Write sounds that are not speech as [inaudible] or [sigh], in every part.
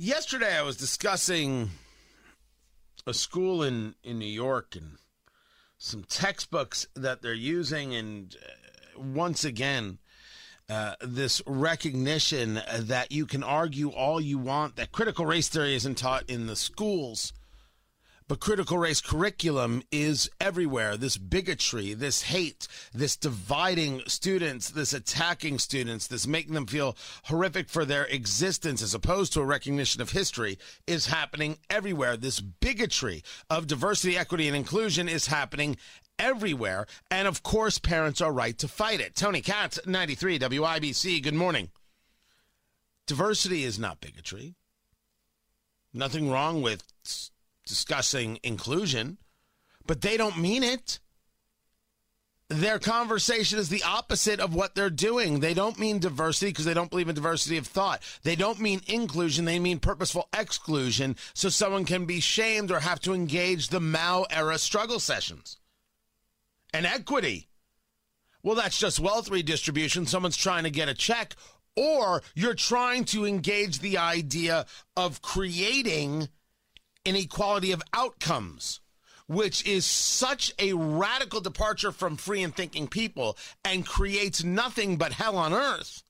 Yesterday, I was discussing a school in, in New York and some textbooks that they're using, and uh, once again, uh, this recognition that you can argue all you want that critical race theory isn't taught in the schools but critical race curriculum is everywhere. This bigotry, this hate, this dividing students, this attacking students, this making them feel horrific for their existence as opposed to a recognition of history is happening everywhere. This bigotry of diversity, equity, and inclusion is happening everywhere. And of course, parents are right to fight it. Tony Katz, 93 WIBC, good morning. Diversity is not bigotry. Nothing wrong with discussing inclusion, but they don't mean it. Their conversation is the opposite of what they're doing. They don't mean diversity because they don't believe in diversity of thought. They don't mean inclusion. They mean purposeful exclusion so someone can be shamed or have to engage the Mao era struggle sessions. And equity. Well, that's just wealth redistribution. Someone's trying to get a check, or you're trying to engage the idea of creating inequality of outcomes, which is such a radical departure from free and thinking people and creates nothing but hell on earth,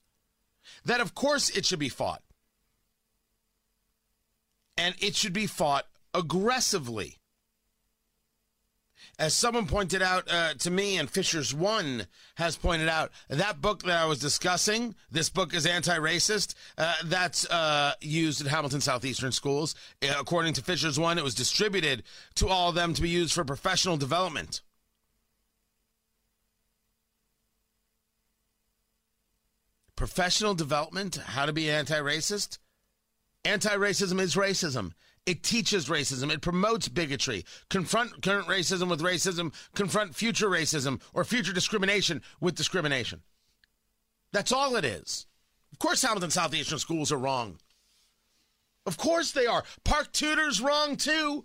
that of course it should be fought. And it should be fought aggressively as someone pointed out uh, to me, and Fishers One has pointed out, that book that I was discussing, this book is anti racist, uh, that's uh, used at Hamilton Southeastern schools. Uh, according to Fishers One, it was distributed to all of them to be used for professional development. Professional development, how to be anti racist? Anti racism is racism. It teaches racism. It promotes bigotry. Confront current racism with racism. Confront future racism or future discrimination with discrimination. That's all it is. Of course, Hamilton Southeastern schools are wrong. Of course they are. Park Tudor's wrong too.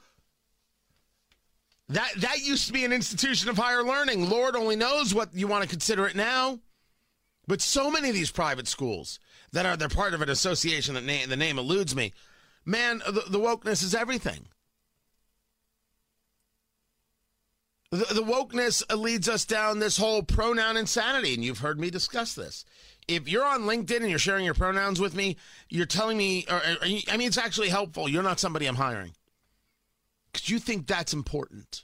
That that used to be an institution of higher learning. Lord only knows what you want to consider it now. But so many of these private schools that are they're part of an association that name, the name eludes me Man, the, the wokeness is everything. The, the wokeness leads us down this whole pronoun insanity, and you've heard me discuss this. If you're on LinkedIn and you're sharing your pronouns with me, you're telling me, or, or I mean, it's actually helpful. You're not somebody I'm hiring because you think that's important.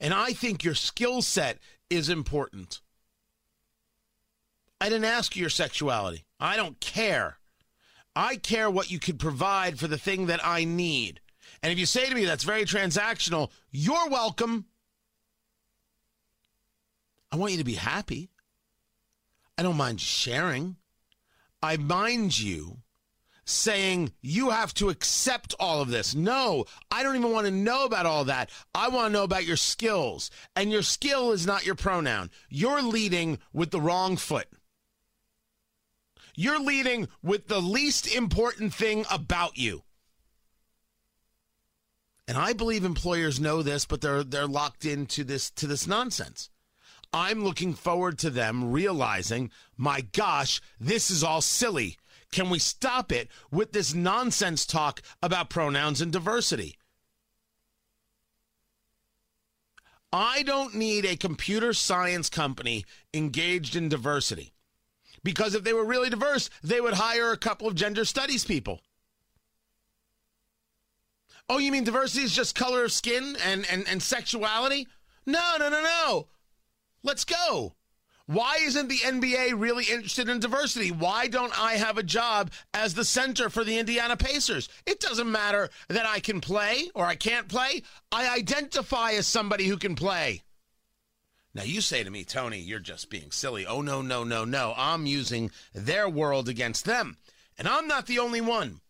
And I think your skill set is important. I didn't ask you your sexuality. I don't care. I care what you could provide for the thing that I need. And if you say to me that's very transactional, you're welcome. I want you to be happy. I don't mind sharing. I mind you saying you have to accept all of this. No, I don't even want to know about all that. I want to know about your skills. And your skill is not your pronoun. You're leading with the wrong foot. You're leading with the least important thing about you. And I believe employers know this, but they're they're locked into this to this nonsense. I'm looking forward to them realizing, my gosh, this is all silly. Can we stop it with this nonsense talk about pronouns and diversity? I don't need a computer science company engaged in diversity. Because if they were really diverse, they would hire a couple of gender studies people. Oh, you mean diversity is just color of skin and, and, and sexuality? No, no, no, no. Let's go. Why isn't the NBA really interested in diversity? Why don't I have a job as the center for the Indiana Pacers? It doesn't matter that I can play or I can't play. I identify as somebody who can play. Now, you say to me, Tony, you're just being silly. Oh, no, no, no, no. I'm using their world against them. And I'm not the only one.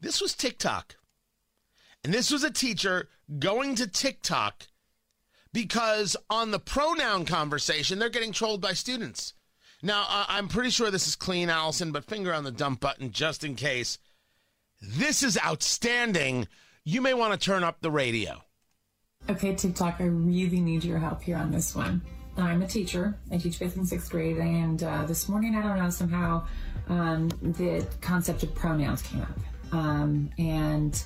This was TikTok. And this was a teacher going to TikTok because on the pronoun conversation, they're getting trolled by students. Now, I'm pretty sure this is clean, Allison, but finger on the dump button just in case. This is outstanding. You may want to turn up the radio. Okay, TikTok, I really need your help here on this one. I'm a teacher. I teach fifth and sixth grade, and uh, this morning, I don't know, somehow um, the concept of pronouns came up. Um, and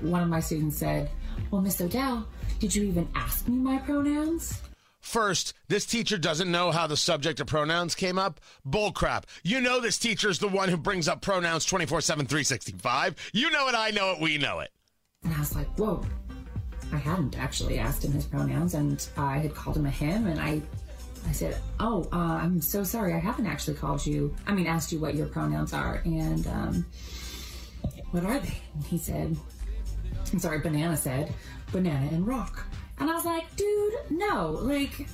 one of my students said, Well, Miss Odell, did you even ask me my pronouns? First, this teacher doesn't know how the subject of pronouns came up. Bullcrap. You know this teacher's the one who brings up pronouns 24 7, 365. You know it, I know it, we know it. And I was like, Whoa. I hadn't actually asked him his pronouns, and I had called him a him, and I I said, "Oh, uh, I'm so sorry. I haven't actually called you. I mean, asked you what your pronouns are, and um, what are they?" And he said, "I'm sorry." Banana said, "Banana and rock." And I was like, "Dude, no! Like,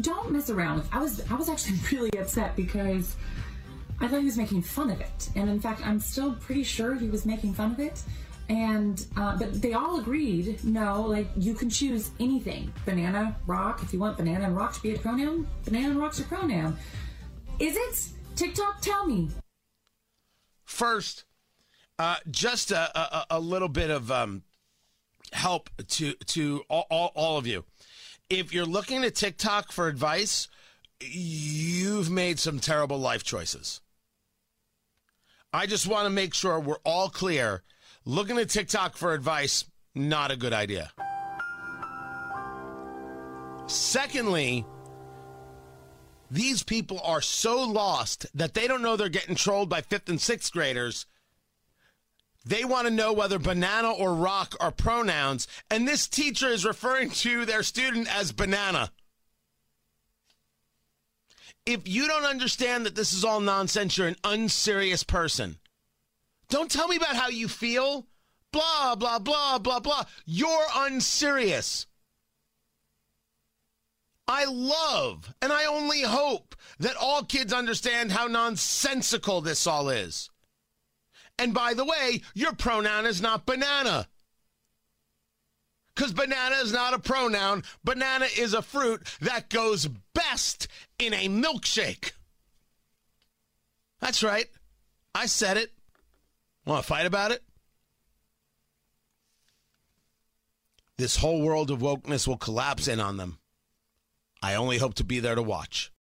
don't mess around." I was I was actually [laughs] really upset because I thought he was making fun of it, and in fact, I'm still pretty sure he was making fun of it and uh, but they all agreed no like you can choose anything. Banana rock if you want banana and rock to be a pronoun banana and rock's a pronoun is it? Tiktok tell me. First uh, just a, a, a, little bit of um, help to to all, all, all of you. If you're looking to tiktok for advice you've made some terrible life choices. I just want to make sure we're all clear Looking at TikTok for advice, not a good idea. Secondly, these people are so lost that they don't know they're getting trolled by fifth and sixth graders. They want to know whether banana or rock are pronouns, and this teacher is referring to their student as banana. If you don't understand that this is all nonsense, you're an unserious person. Don't tell me about how you feel. Blah, blah, blah, blah, blah. You're unserious. I love and I only hope that all kids understand how nonsensical this all is. And by the way, your pronoun is not banana. Because banana is not a pronoun. Banana is a fruit that goes best in a milkshake. That's right. I said it. Want to fight about it? This whole world of wokeness will collapse in on them. I only hope to be there to watch.